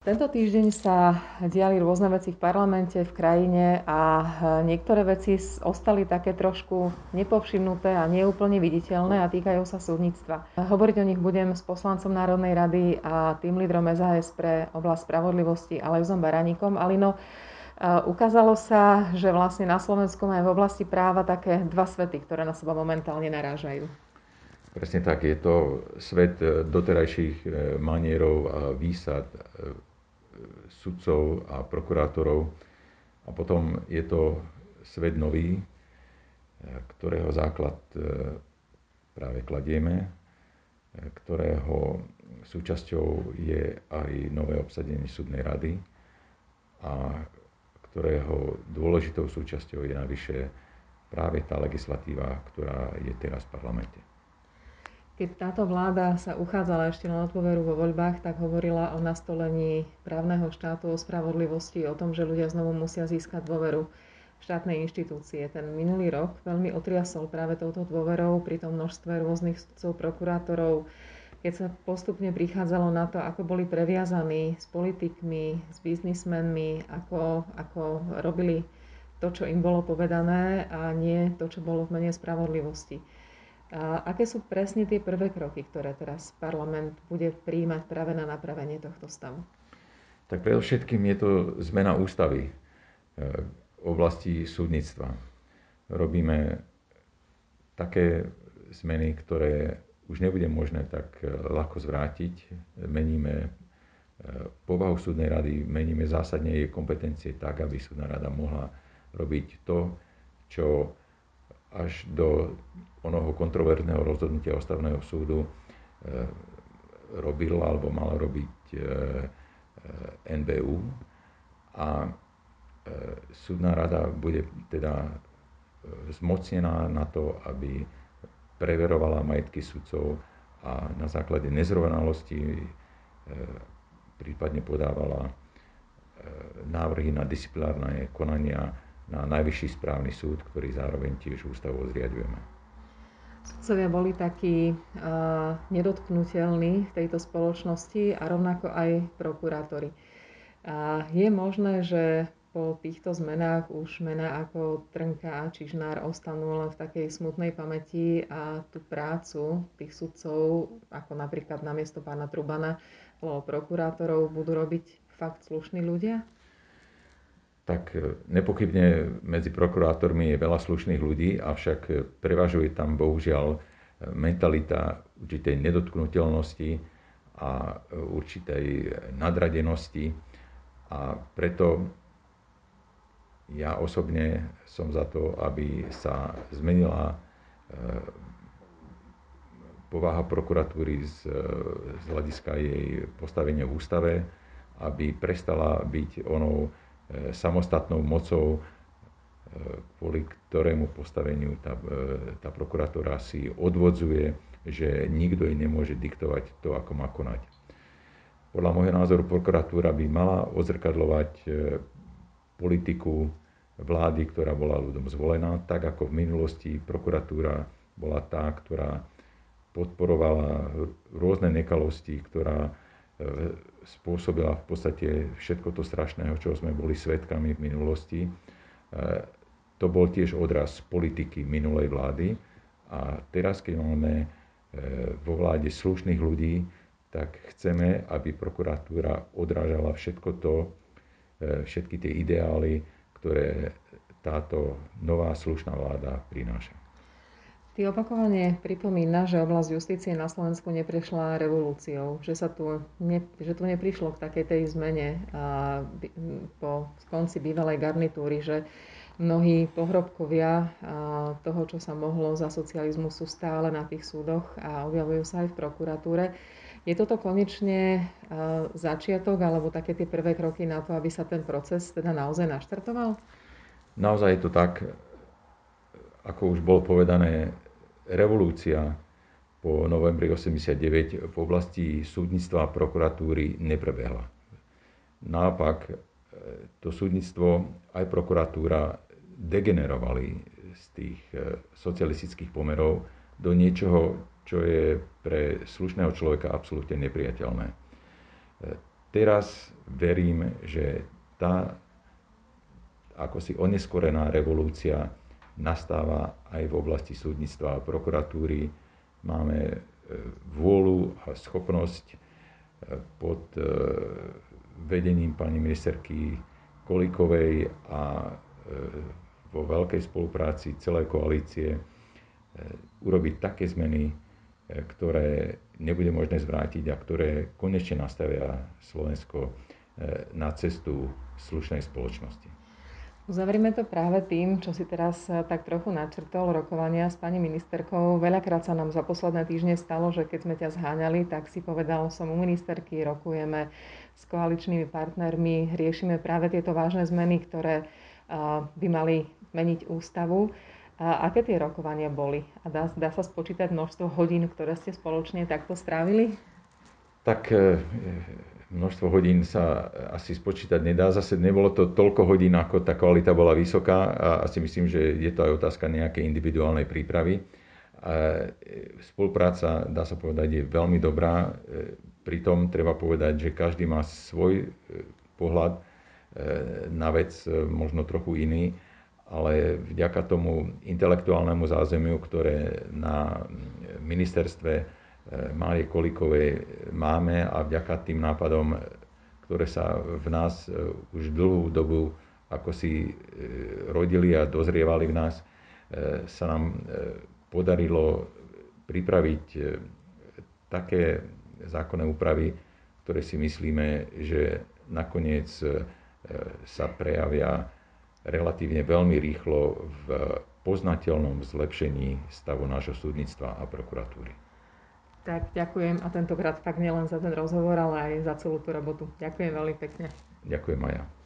Tento týždeň sa diali rôzne veci v parlamente, v krajine a niektoré veci ostali také trošku nepovšimnuté a neúplne viditeľné a týkajú sa súdnictva. Hovoriť o nich budem s poslancom Národnej rady a tým lídrom SAS pre oblasť spravodlivosti Alexom Baraníkom. Alino, ukázalo sa, že vlastne na Slovensku aj v oblasti práva také dva svety, ktoré na seba momentálne narážajú. Presne tak, je to svet doterajších manierov a výsad sudcov a prokurátorov. A potom je to svet nový, e, ktorého základ e, práve kladieme, e, ktorého súčasťou je aj nové obsadenie súdnej rady a ktorého dôležitou súčasťou je navyše práve tá legislatíva, ktorá je teraz v parlamente. Keď táto vláda sa uchádzala ešte na dôveru vo voľbách, tak hovorila o nastolení právneho štátu, o spravodlivosti, o tom, že ľudia znovu musia získať dôveru v štátnej inštitúcie. Ten minulý rok veľmi otriasol práve touto dôverou pri tom množstve rôznych sudcov, prokurátorov, keď sa postupne prichádzalo na to, ako boli previazaní s politikmi, s biznismenmi, ako, ako robili to, čo im bolo povedané a nie to, čo bolo v mene spravodlivosti. A aké sú presne tie prvé kroky, ktoré teraz parlament bude príjmať práve na napravenie tohto stavu? Tak predovšetkým je to zmena ústavy e, v oblasti súdnictva. Robíme také zmeny, ktoré už nebude možné tak e, ľahko zvrátiť. Meníme e, povahu súdnej rady, meníme zásadne jej kompetencie tak, aby súdna rada mohla robiť to, čo až do onoho kontroverzného rozhodnutia Ostavného súdu e, robil alebo mal robiť e, e, NBU a súdna rada bude teda zmocnená na to, aby preverovala majetky sudcov a na základe nezrovnalosti prípadne podávala návrhy na disciplinárne konania na Najvyšší správny súd, ktorý zároveň tiež ústavu zriadujeme. Sudcovia boli takí uh, nedotknutelní v tejto spoločnosti a rovnako aj prokurátori. A je možné, že po týchto zmenách už mená ako Trnka a Čižnár ostanú len v takej smutnej pamäti a tú prácu tých sudcov, ako napríklad namiesto pána Trubana, alebo prokurátorov, budú robiť fakt slušní ľudia? Tak e, nepochybne medzi prokurátormi je veľa slušných ľudí, avšak e, prevažuje tam bohužiaľ e, mentalita určitej nedotknutelnosti a určitej nadradenosti. A preto ja osobne som za to, aby sa zmenila povaha prokuratúry z, z hľadiska jej postavenia v ústave, aby prestala byť onou samostatnou mocou, e, kvôli ktorému postaveniu tá, e, tá prokuratúra si odvodzuje, že nikto jej nemôže diktovať to, ako má konať. Podľa môjho názoru prokuratúra by mala odzrkadľovať politiku vlády, ktorá bola ľuďom zvolená, tak ako v minulosti prokuratúra bola tá, ktorá podporovala rôzne nekalosti, ktorá spôsobila v podstate všetko to strašného, čo sme boli svetkami v minulosti. E, to bol tiež odraz politiky minulej vlády. A teraz, keď máme e, vo vláde slušných ľudí, tak chceme, aby prokuratúra odrážala všetko to, e, všetky tie ideály, ktoré táto nová slušná vláda prináša. Ty opakovane pripomína, že oblasť justície na Slovensku neprešla revolúciou, že, sa tu, ne, že tu neprišlo k takej tej zmene a, po konci bývalej garnitúry, že mnohí pohrobkovia toho, čo sa mohlo za socializmu, sú stále na tých súdoch a objavujú sa aj v prokuratúre. Je toto konečne začiatok alebo také tie prvé kroky na to, aby sa ten proces teda naozaj naštartoval? Naozaj je to tak ako už bolo povedané, revolúcia po novembri 89 v oblasti súdnictva a prokuratúry neprebehla. Naopak, e, to súdnictvo aj prokuratúra degenerovali z tých e, socialistických pomerov do niečoho, čo je pre slušného človeka absolútne nepriateľné. E, teraz verím, že tá ako si oneskorená revolúcia nastáva aj v oblasti súdnictva a prokuratúry. Máme e, vôľu a schopnosť e, pod e, vedením pani ministerky Kolikovej a vo veľkej spolupráci celej koalície urobiť také zmeny, ktoré nebude možné zvrátiť a ktoré konečne nastavia Slovensko na cestu slušnej spoločnosti. Uzavrieme to práve tým, čo si teraz eh, tak trochu načrtol rokovania s pani ministerkou. Veľakrát sa nám za posledné týždne stalo, že keď sme ťa zháňali, tak si povedal, som u ministerky, rokujeme s koaličnými partnermi, riešime práve tieto vážne zmeny, ktoré eh, by mali meniť ústavu. A aké tie rokovania boli? A dá, dá sa spočítať množstvo hodín, ktoré ste spoločne takto strávili? Tak eh, množstvo hodín sa asi spočítať nedá. Zase nebolo to toľko hodín, ako tá kvalita bola vysoká a asi myslím, že je to aj otázka nejakej individuálnej prípravy. Spolupráca, dá sa povedať, je veľmi dobrá. Pritom treba povedať, že každý má svoj e, pohľad e, na vec, e, možno trochu iný, ale vďaka tomu intelektuálnemu zázemiu, ktoré na ministerstve E, Márie Kolikovej máme a vďaka tým nápadom, ktoré sa v nás e, už dlhú dobu ako si e, rodili a dozrievali v nás, sa nám podarilo pripraviť také zákonné úpravy, ktoré si myslíme, že nakoniec sa prejavia relatívne veľmi rýchlo v poznateľnom zlepšení stavu nášho súdnictva a prokuratúry. Tak ďakujem a tentokrát fakt nielen za ten rozhovor, ale aj za celú tú robotu. Ďakujem veľmi pekne. Ďakujem Maja.